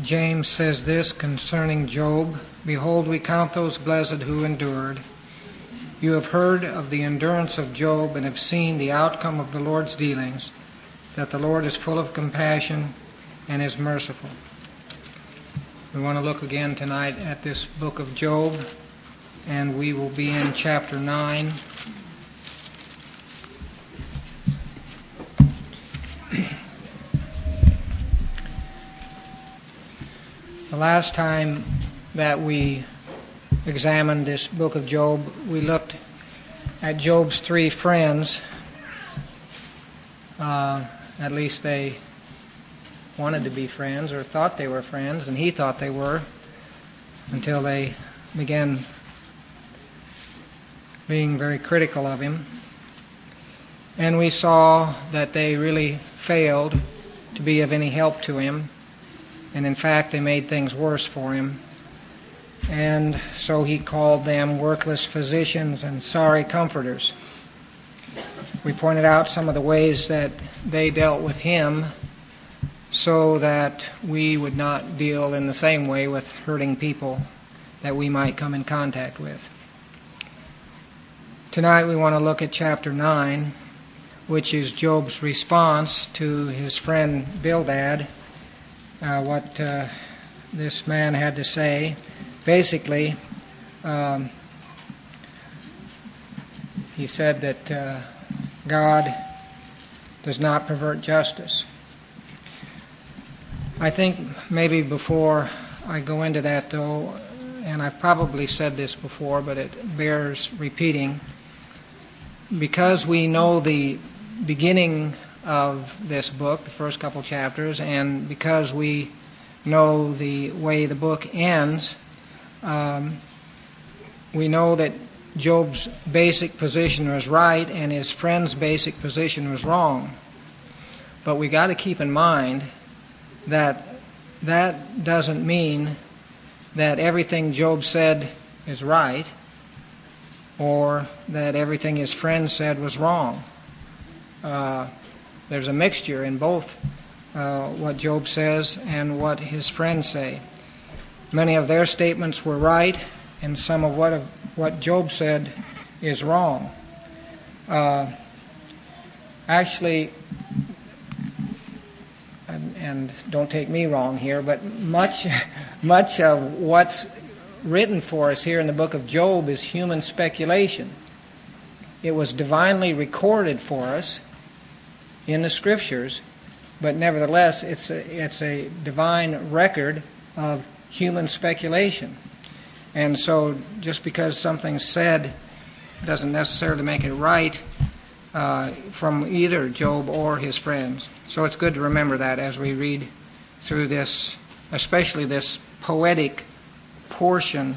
James says this concerning Job Behold, we count those blessed who endured. You have heard of the endurance of Job and have seen the outcome of the Lord's dealings, that the Lord is full of compassion and is merciful. We want to look again tonight at this book of Job, and we will be in chapter 9. The last time that we examined this book of Job, we looked at Job's three friends. Uh, at least they wanted to be friends or thought they were friends, and he thought they were until they began being very critical of him. And we saw that they really failed to be of any help to him and in fact, they made things worse for him. And so he called them worthless physicians and sorry comforters. We pointed out some of the ways that they dealt with him so that we would not deal in the same way with hurting people that we might come in contact with. Tonight we want to look at chapter 9, which is Job's response to his friend Bildad what uh, this man had to say. Basically, um, he said that uh, God does not pervert justice. I think maybe before I go into that, though, and I've probably said this before, but it bears repeating, because we know the beginning of this book, the first couple chapters, and because we know the way the book ends, um, we know that Job's basic position was right and his friend's basic position was wrong. But we got to keep in mind that that doesn't mean that everything Job said is right or that everything his friend said was wrong. Uh, there's a mixture in both uh, what Job says and what his friends say. Many of their statements were right, and some of what, of, what Job said is wrong. Uh, actually, and, and, don't take me wrong here, but much, much of what's written for us here in the book of Job is human speculation. It was divinely recorded for us in the scriptures, but nevertheless, it's a, it's a divine record of human speculation. And so, just because something's said doesn't necessarily make it right uh, from either Job or his friends. So, it's good to remember that as we read through this, especially this poetic portion,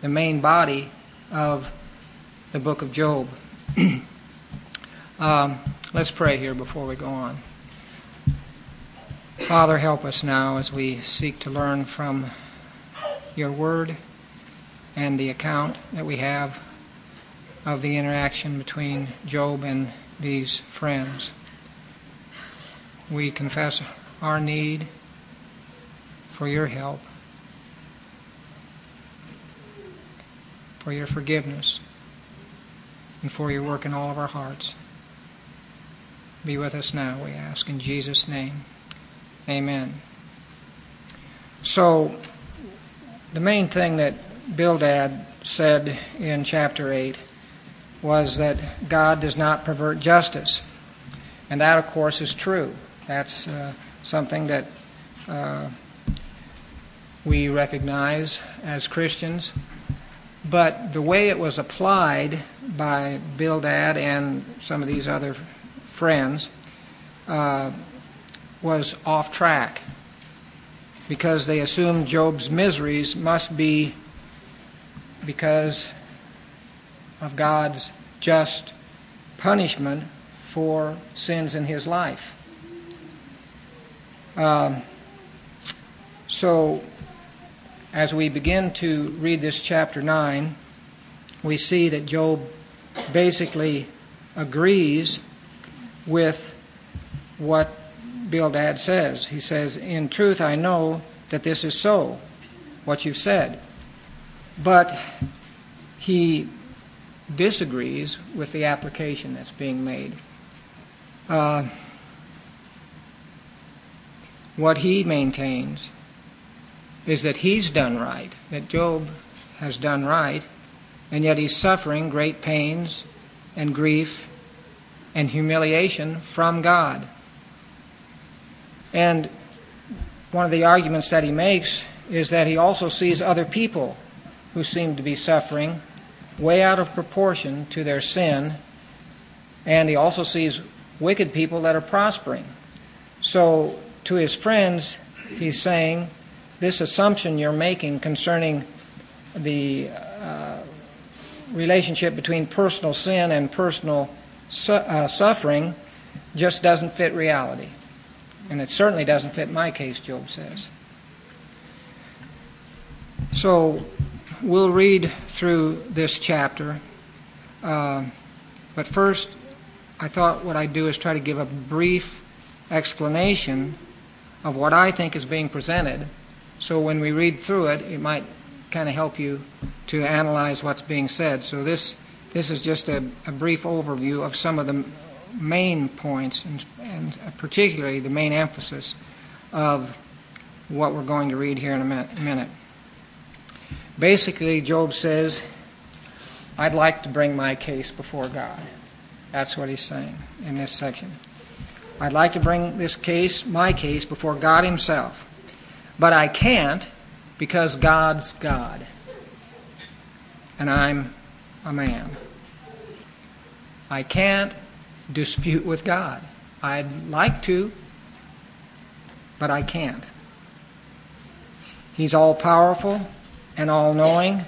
the main body of the book of Job. um, Let's pray here before we go on. Father, help us now as we seek to learn from your word and the account that we have of the interaction between Job and these friends. We confess our need for your help, for your forgiveness, and for your work in all of our hearts. Be with us now, we ask, in Jesus' name. Amen. So, the main thing that Bildad said in chapter 8 was that God does not pervert justice. And that, of course, is true. That's uh, something that uh, we recognize as Christians. But the way it was applied by Bildad and some of these other friends uh, was off track because they assumed Job's miseries must be because of God's just punishment for sins in his life. Um, so, as we begin to read this chapter 9, we see that Job basically agrees with what Bildad says. He says, In truth, I know that this is so, what you've said. But he disagrees with the application that's being made. Uh, what he maintains is that he's done right, that Job has done right, and yet he's suffering great pains and grief and humiliation from God. And one of the arguments that he makes is that he also sees other people who seem to be suffering way out of proportion to their sin, and he also sees wicked people that are prospering. So, to his friends, he's saying, This assumption you're making concerning the uh, relationship between personal sin and personal su- uh, suffering just doesn't fit reality. And it certainly doesn't fit my case, Job says. So we'll read through this chapter. Uh, but first, I thought what I'd do is try to give a brief explanation of what I think is being presented. So when we read through it, it might kind of help you to analyze what's being said. So this this is just a, a brief overview of some of the main points and, and particularly the main emphasis of what we're going to read here in a minute. Basically, Job says, I'd like to bring my case before God. That's what he's saying in this section. I'd like to bring this case, my case, before God Himself. But I can't because God's God. And I'm a man. I can't dispute with God. I'd like to, but I can't. He's all powerful and all knowing,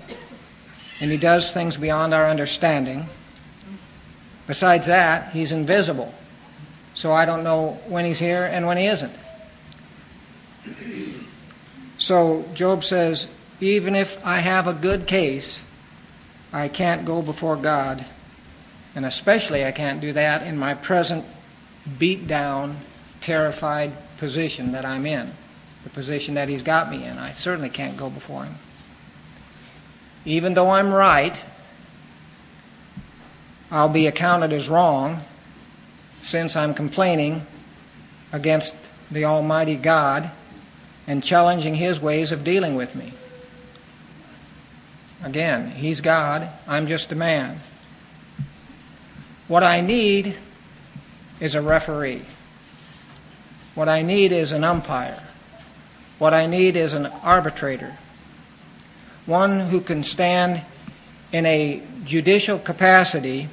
and He does things beyond our understanding. Besides that, He's invisible, so I don't know when He's here and when He isn't. So Job says, even if I have a good case, I can't go before God and especially, I can't do that in my present beat down, terrified position that I'm in, the position that He's got me in. I certainly can't go before Him. Even though I'm right, I'll be accounted as wrong since I'm complaining against the Almighty God and challenging His ways of dealing with me. Again, He's God, I'm just a man. What I need is a referee. What I need is an umpire. What I need is an arbitrator. One who can stand in a judicial capacity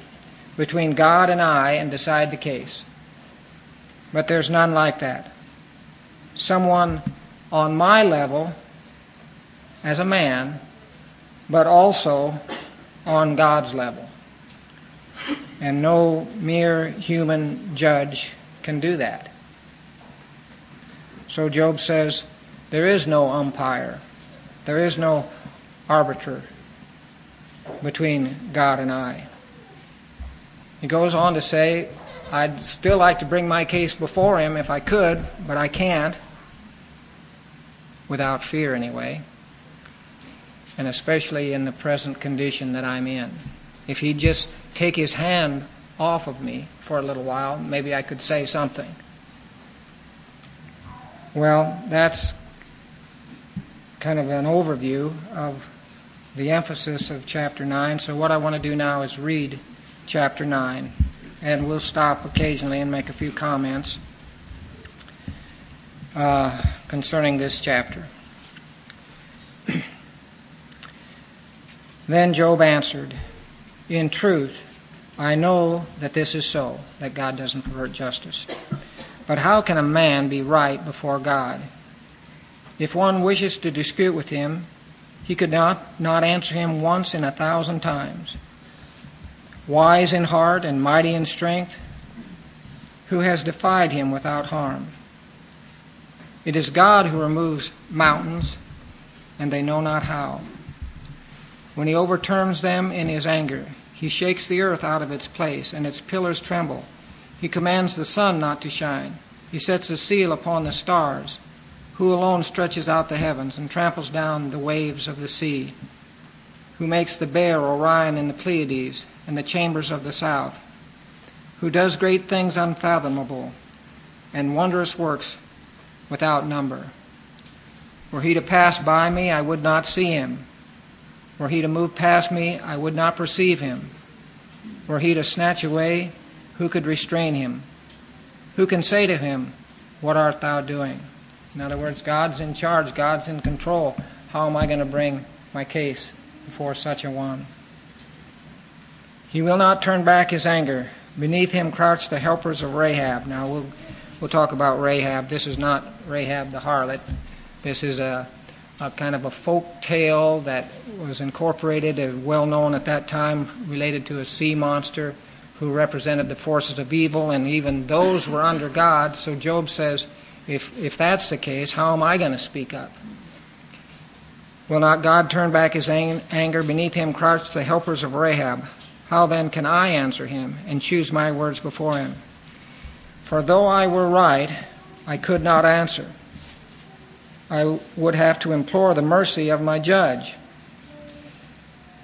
between God and I and decide the case. But there's none like that. Someone on my level as a man, but also on God's level and no mere human judge can do that. So Job says, There is no umpire, there is no arbiter between God and I. He goes on to say, I'd still like to bring my case before him if I could, but I can't, without fear anyway, and especially in the present condition that I'm in. If he'd just take his hand off of me for a little while, maybe I could say something. Well, that's kind of an overview of the emphasis of chapter 9. So, what I want to do now is read chapter 9, and we'll stop occasionally and make a few comments uh, concerning this chapter. Then Job answered, in truth, I know that this is so, that God doesn't pervert justice. But how can a man be right before God? If one wishes to dispute with him, he could not, not answer him once in a thousand times. Wise in heart and mighty in strength, who has defied him without harm? It is God who removes mountains, and they know not how. When he overturns them in his anger, he shakes the earth out of its place, and its pillars tremble. He commands the sun not to shine. He sets a seal upon the stars. who alone stretches out the heavens and tramples down the waves of the sea, who makes the bear Orion in the Pleiades and the chambers of the south, who does great things unfathomable and wondrous works without number. Were he to pass by me, I would not see him. Were he to move past me, I would not perceive him. Were he to snatch away, who could restrain him? Who can say to him, What art thou doing? In other words, God's in charge, God's in control. How am I going to bring my case before such a one? He will not turn back his anger. Beneath him crouch the helpers of Rahab. Now we'll we'll talk about Rahab. This is not Rahab the harlot. This is a, a kind of a folk tale that was incorporated, well known at that time, related to a sea monster who represented the forces of evil, and even those were under God. So Job says, if, if that's the case, how am I going to speak up? Will not God turn back his anger? Beneath him crouch the helpers of Rahab. How then can I answer him and choose my words before him? For though I were right, I could not answer. I would have to implore the mercy of my judge.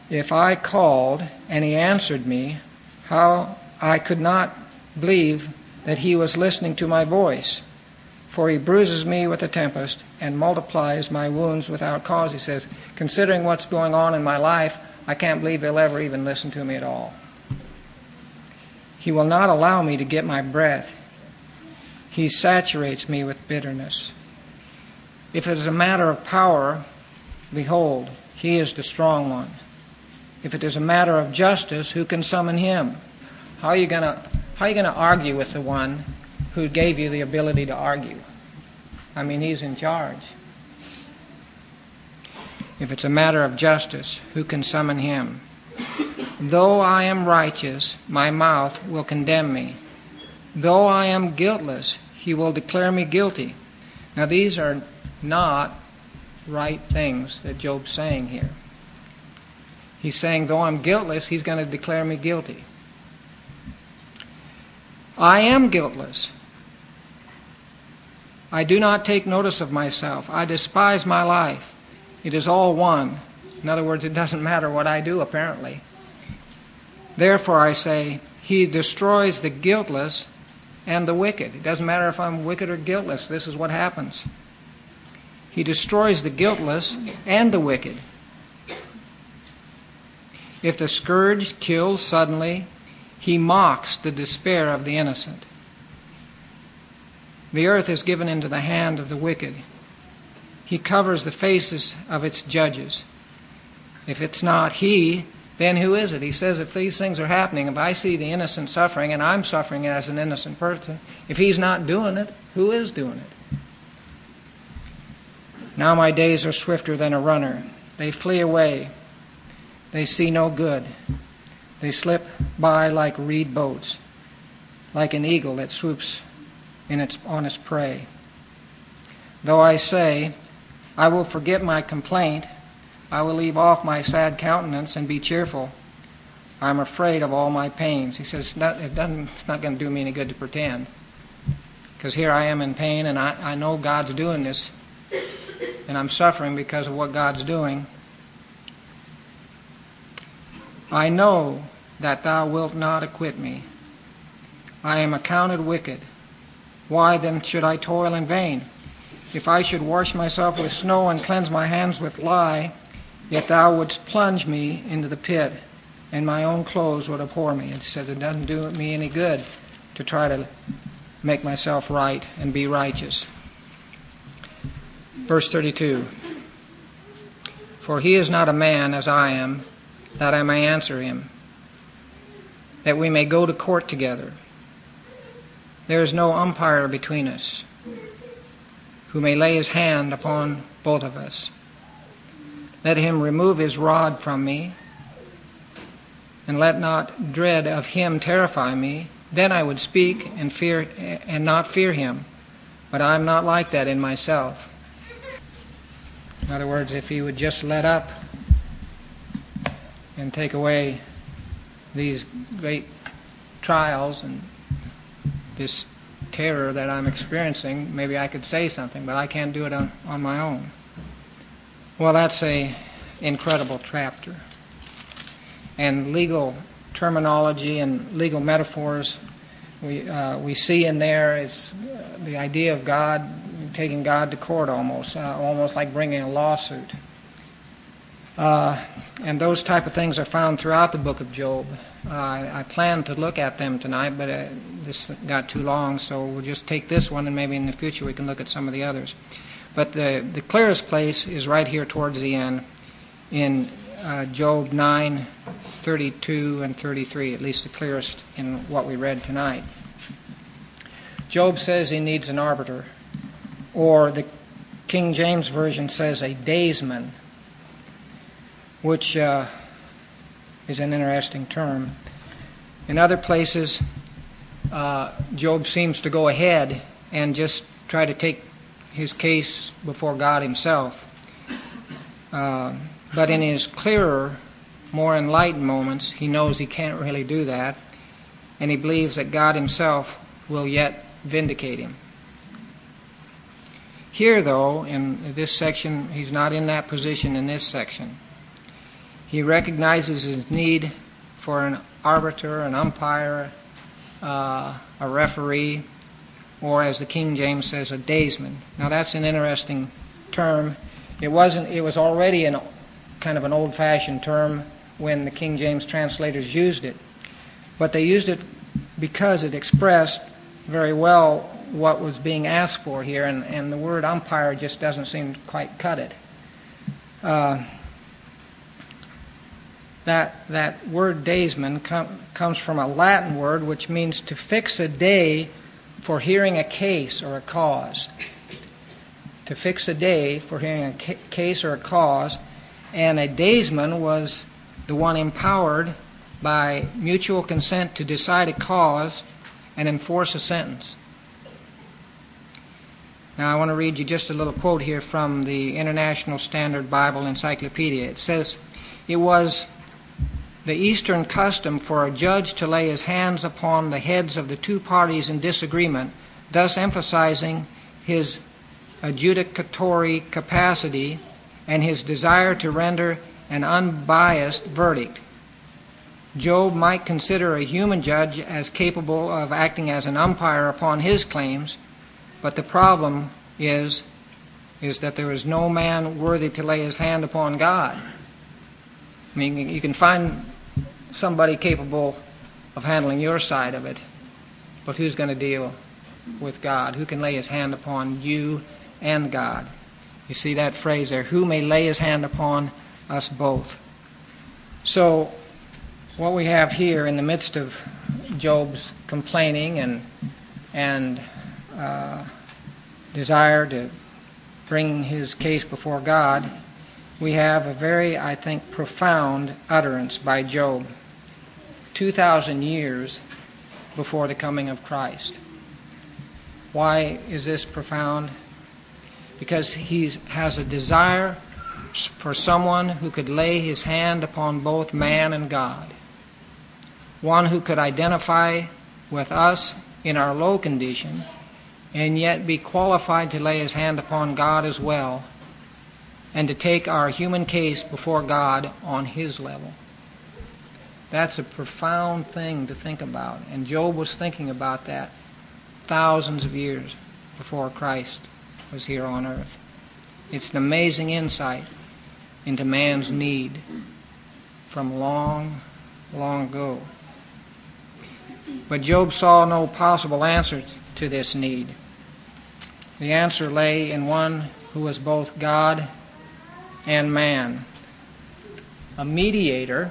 If I called and he answered me, how I could not believe that he was listening to my voice. For he bruises me with a tempest and multiplies my wounds without cause. He says, considering what's going on in my life, I can't believe he'll ever even listen to me at all. He will not allow me to get my breath. He saturates me with bitterness. If it is a matter of power, behold, he is the strong one. If it is a matter of justice, who can summon him? How are you going to how are you going to argue with the one who gave you the ability to argue? I mean, he's in charge. If it's a matter of justice, who can summon him? Though I am righteous, my mouth will condemn me. Though I am guiltless, he will declare me guilty. Now, these are not right things that Job's saying here. He's saying, though I'm guiltless, he's going to declare me guilty. I am guiltless. I do not take notice of myself. I despise my life. It is all one. In other words, it doesn't matter what I do, apparently. Therefore, I say, He destroys the guiltless and the wicked. It doesn't matter if I'm wicked or guiltless, this is what happens. He destroys the guiltless and the wicked. If the scourge kills suddenly, he mocks the despair of the innocent. The earth is given into the hand of the wicked. He covers the faces of its judges. If it's not he, then who is it? He says, if these things are happening, if I see the innocent suffering and I'm suffering as an innocent person, if he's not doing it, who is doing it? Now my days are swifter than a runner. They flee away. They see no good. They slip by like reed boats, like an eagle that swoops in its, on its prey. Though I say, I will forget my complaint, I will leave off my sad countenance and be cheerful. I am afraid of all my pains. He says, it's not, it not going to do me any good to pretend. Because here I am in pain, and I, I know God's doing this, and I'm suffering because of what God's doing. I know that thou wilt not acquit me. I am accounted wicked. Why then should I toil in vain? If I should wash myself with snow and cleanse my hands with lye, yet thou wouldst plunge me into the pit, and my own clothes would abhor me. It says it doesn't do me any good to try to make myself right and be righteous. Verse 32 For he is not a man as I am, that I may answer him, that we may go to court together. There is no umpire between us who may lay his hand upon both of us. Let him remove his rod from me, and let not dread of him terrify me. Then I would speak and fear and not fear him. But I'm not like that in myself. In other words, if he would just let up and take away these great trials and this terror that I'm experiencing, maybe I could say something, but I can't do it on, on my own. Well, that's a incredible chapter. And legal terminology and legal metaphors we, uh, we see in there it's uh, the idea of God taking God to court almost, uh, almost like bringing a lawsuit. Uh, and those type of things are found throughout the book of Job. Uh, I, I plan to look at them tonight, but uh, this got too long, so we'll just take this one, and maybe in the future we can look at some of the others. But the, the clearest place is right here towards the end in uh, Job 9, 32 and 33, at least the clearest in what we read tonight. Job says he needs an arbiter, or the King James Version says a daysman, which uh, is an interesting term. In other places, uh, Job seems to go ahead and just try to take his case before God Himself. Uh, but in his clearer, more enlightened moments, he knows he can't really do that, and he believes that God Himself will yet vindicate him. Here, though, in this section, he's not in that position in this section. He recognizes his need for an arbiter, an umpire, uh, a referee, or as the King James says, a daysman. Now that's an interesting term. It wasn't. It was already an kind of an old-fashioned term when the King James translators used it, but they used it because it expressed very well what was being asked for here, and, and the word umpire just doesn't seem to quite cut it. Uh, that, that word daysman com- comes from a Latin word which means to fix a day for hearing a case or a cause. To fix a day for hearing a ca- case or a cause, and a daysman was the one empowered by mutual consent to decide a cause and enforce a sentence. Now, I want to read you just a little quote here from the International Standard Bible Encyclopedia. It says, It was the Eastern custom for a judge to lay his hands upon the heads of the two parties in disagreement, thus emphasizing his adjudicatory capacity and his desire to render an unbiased verdict. Job might consider a human judge as capable of acting as an umpire upon his claims, but the problem is is that there is no man worthy to lay his hand upon God. I mean, you can find somebody capable of handling your side of it. But who's going to deal with God? Who can lay his hand upon you and God? You see that phrase there, who may lay his hand upon us both. So, what we have here in the midst of Job's complaining and, and uh, desire to bring his case before God, we have a very, I think, profound utterance by Job. 2,000 years before the coming of Christ. Why is this profound? Because he has a desire for someone who could lay his hand upon both man and God. One who could identify with us in our low condition and yet be qualified to lay his hand upon God as well and to take our human case before God on his level. That's a profound thing to think about. And Job was thinking about that thousands of years before Christ was here on earth. It's an amazing insight into man's need from long, long ago. But Job saw no possible answer to this need. The answer lay in one who was both God and man, a mediator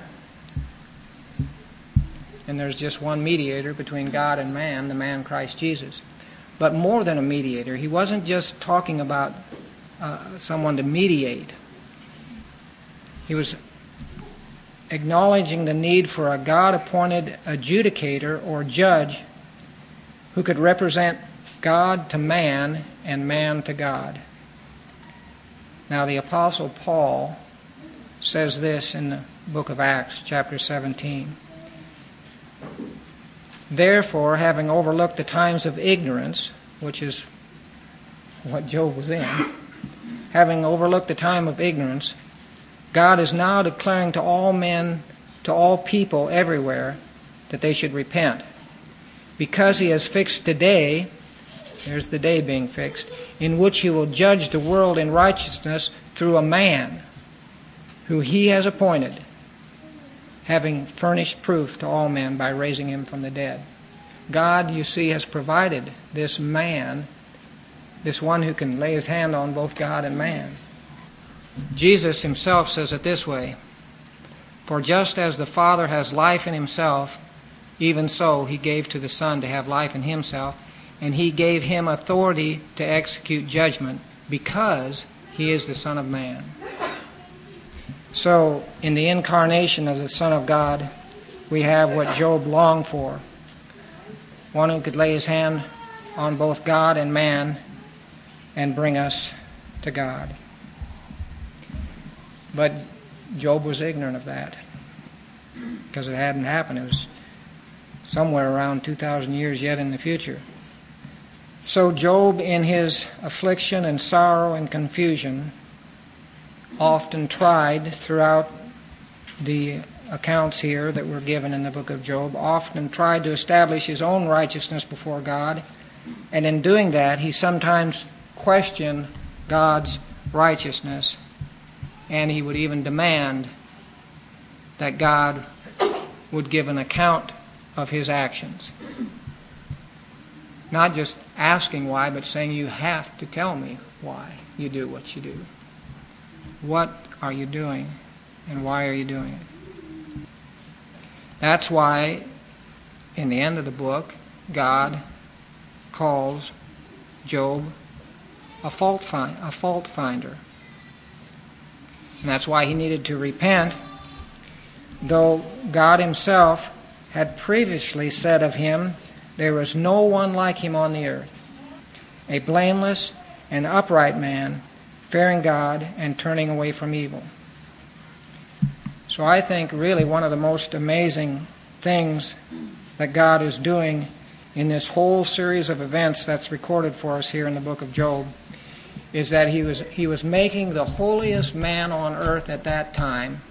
and there's just one mediator between God and man, the man Christ Jesus. But more than a mediator, he wasn't just talking about uh, someone to mediate. He was acknowledging the need for a God appointed adjudicator or judge who could represent God to man and man to God. Now, the Apostle Paul says this in the book of Acts, chapter 17. Therefore, having overlooked the times of ignorance, which is what Job was in, having overlooked the time of ignorance, God is now declaring to all men, to all people everywhere, that they should repent. Because he has fixed a day, there's the day being fixed, in which he will judge the world in righteousness through a man who he has appointed, having furnished proof to all men by raising him from the dead. God, you see, has provided this man, this one who can lay his hand on both God and man. Jesus himself says it this way For just as the Father has life in himself, even so he gave to the Son to have life in himself, and he gave him authority to execute judgment because he is the Son of Man. So, in the incarnation of the Son of God, we have what Job longed for one who could lay his hand on both God and man and bring us to God. But Job was ignorant of that because it hadn't happened. It was somewhere around 2,000 years yet in the future. So, Job, in his affliction and sorrow and confusion, often tried throughout the accounts here that were given in the book of Job, often tried to establish his own righteousness before God. And in doing that, he sometimes questioned God's righteousness and he would even demand that God would give an account of his actions. Not just asking why, but saying, You have to tell me why you do what you do. What are you doing, and why are you doing it? That's why, in the end of the book, God calls Job a fault, find, a fault finder. And that's why he needed to repent, though God Himself had previously said of him, There was no one like him on the earth, a blameless and upright man, fearing God and turning away from evil. So I think really one of the most amazing things that God is doing in this whole series of events that's recorded for us here in the book of Job is that he was, he was making the holiest man on earth at that time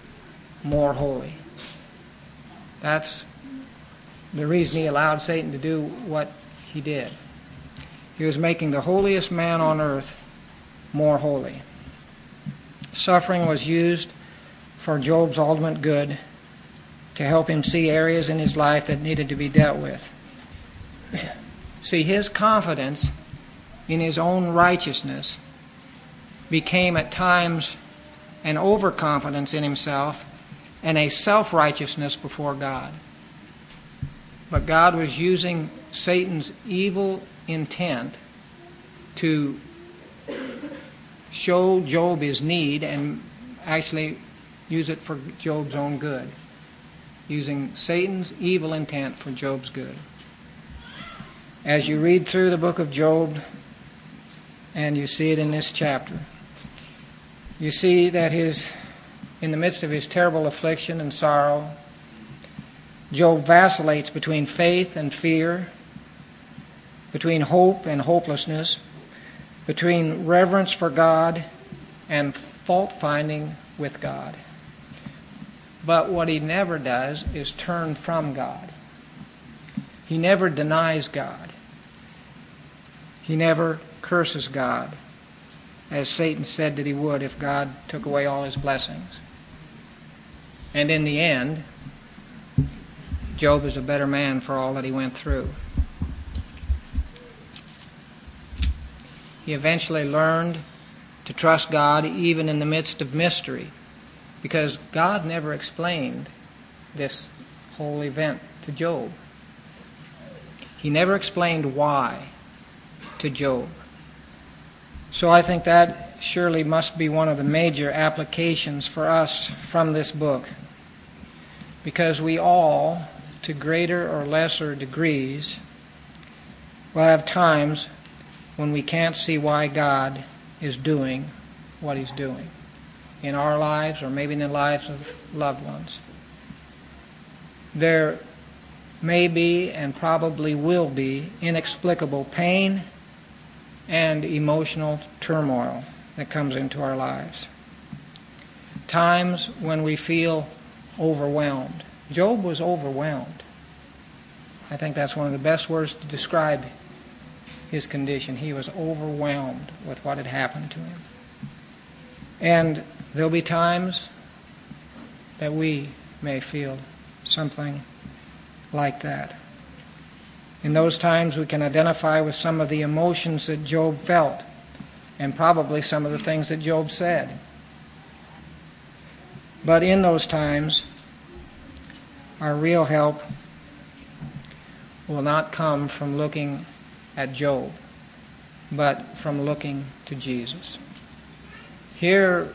more holy. That's the reason he allowed Satan to do what he did. He was making the holiest man on earth more holy. Suffering was used for Job's ultimate good to help him see areas in his life that needed to be dealt with. See, his confidence in his own righteousness became at times an overconfidence in himself and a self righteousness before God. But God was using Satan's evil intent to show Job his need and actually use it for Job's own good, using Satan's evil intent for Job's good. As you read through the book of Job, and you see it in this chapter, you see that his, in the midst of his terrible affliction and sorrow, Job vacillates between faith and fear, between hope and hopelessness, between reverence for God and fault finding with God. But what he never does is turn from God. He never denies God. He never curses God as Satan said that he would if God took away all his blessings. And in the end, Job is a better man for all that he went through. He eventually learned to trust God even in the midst of mystery because God never explained this whole event to Job. He never explained why to Job. So I think that surely must be one of the major applications for us from this book. Because we all, to greater or lesser degrees, we'll have times when we can't see why God is doing what He's doing in our lives or maybe in the lives of loved ones. There may be and probably will be inexplicable pain and emotional turmoil that comes into our lives. Times when we feel overwhelmed. Job was overwhelmed. I think that's one of the best words to describe his condition. He was overwhelmed with what had happened to him. And there'll be times that we may feel something like that. In those times, we can identify with some of the emotions that Job felt and probably some of the things that Job said. But in those times, our real help will not come from looking at Job, but from looking to Jesus. Here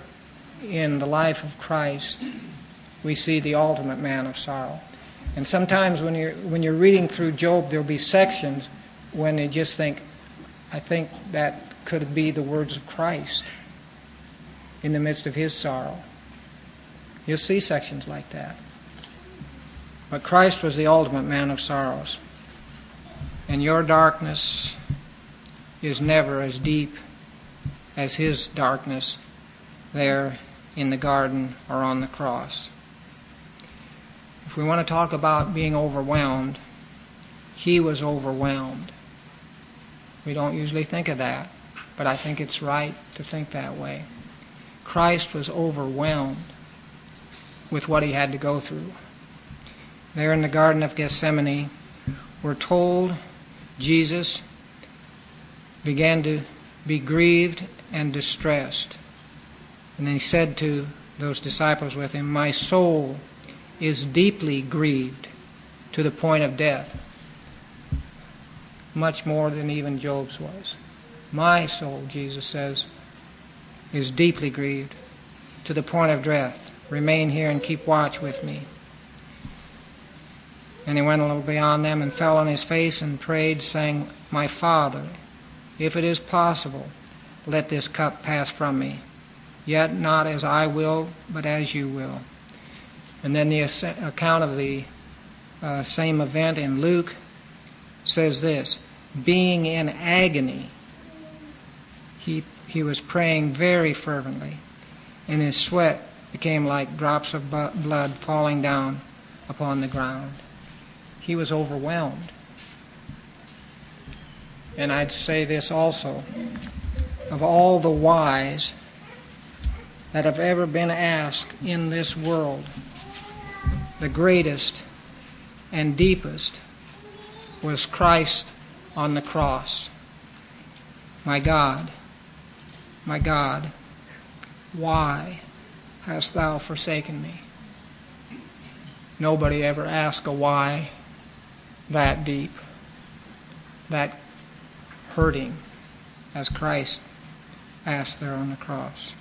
in the life of Christ, we see the ultimate man of sorrow. And sometimes when you're, when you're reading through Job, there'll be sections when you just think, I think that could be the words of Christ in the midst of his sorrow. You'll see sections like that. But Christ was the ultimate man of sorrows. And your darkness is never as deep as his darkness there in the garden or on the cross. If we want to talk about being overwhelmed, he was overwhelmed. We don't usually think of that, but I think it's right to think that way. Christ was overwhelmed with what he had to go through. There in the Garden of Gethsemane, we're told Jesus began to be grieved and distressed. And then he said to those disciples with him, My soul is deeply grieved to the point of death, much more than even Job's was. My soul, Jesus says, is deeply grieved to the point of death. Remain here and keep watch with me. And he went a little beyond them and fell on his face and prayed, saying, My Father, if it is possible, let this cup pass from me. Yet not as I will, but as you will. And then the account of the uh, same event in Luke says this being in agony, he, he was praying very fervently, and his sweat became like drops of blood falling down upon the ground. He was overwhelmed. And I'd say this also of all the whys that have ever been asked in this world, the greatest and deepest was Christ on the cross. My God, my God, why hast thou forsaken me? Nobody ever asked a why that deep, that hurting, as Christ asked there on the cross.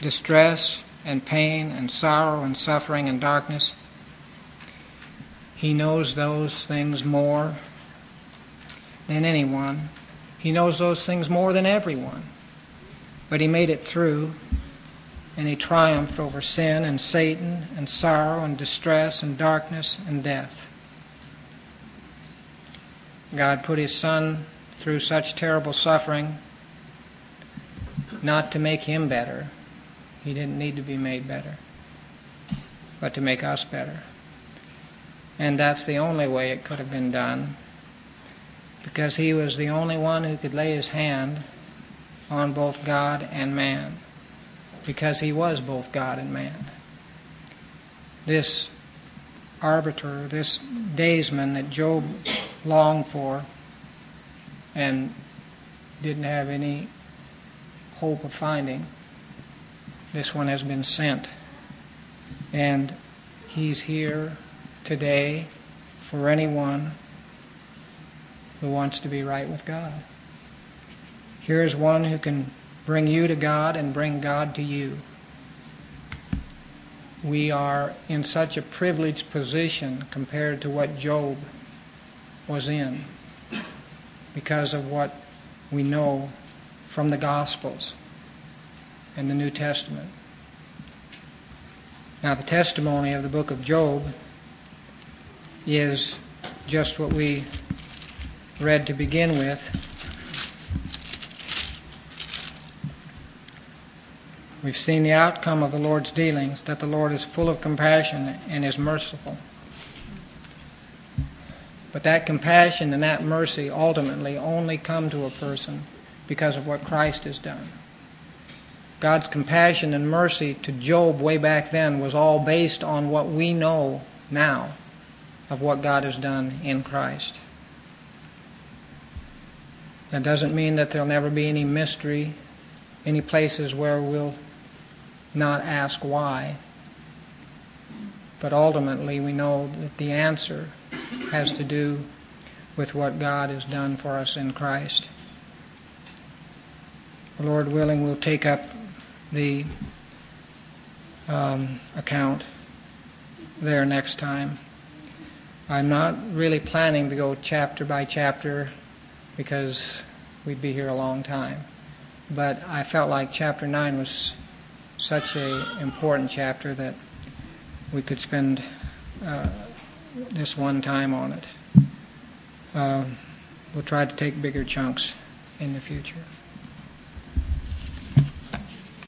Distress, and pain and sorrow and suffering and darkness. He knows those things more than anyone. He knows those things more than everyone. But he made it through, and he triumphed over sin and Satan and sorrow and distress and darkness and death. God put his Son through such terrible suffering not to make him better, he didn't need to be made better, but to make us better. And that's the only way it could have been done, because he was the only one who could lay his hand on both God and man, because he was both God and man. This arbiter, this daysman that Job longed for and didn't have any hope of finding this one has been sent. And he's here today for anyone who wants to be right with God. Here is one who can bring you to God and bring God to you. We are in such a privileged position compared to what Job was in because of what we know from the Gospels and the New Testament. Now, the testimony of the book of Job is just what we read to begin with. We've seen the outcome of the Lord's dealings, that the Lord is full of compassion and is merciful. But that compassion and that mercy ultimately only come to a person because of what Christ has done. God's compassion and mercy to Job way back then was all based on what we know now of what God has done in Christ. That doesn't mean that there'll never be any mystery, any places where we'll not ask why. But ultimately, we know that the answer has to do with what God has done for us in Christ. The Lord willing, we'll take up the um, account there next time. I'm not really planning to go chapter by chapter because we'd be here a long time. But I felt like chapter 9 was such an important chapter that we could spend uh, this one time on it. Uh, we'll try to take bigger chunks in the future.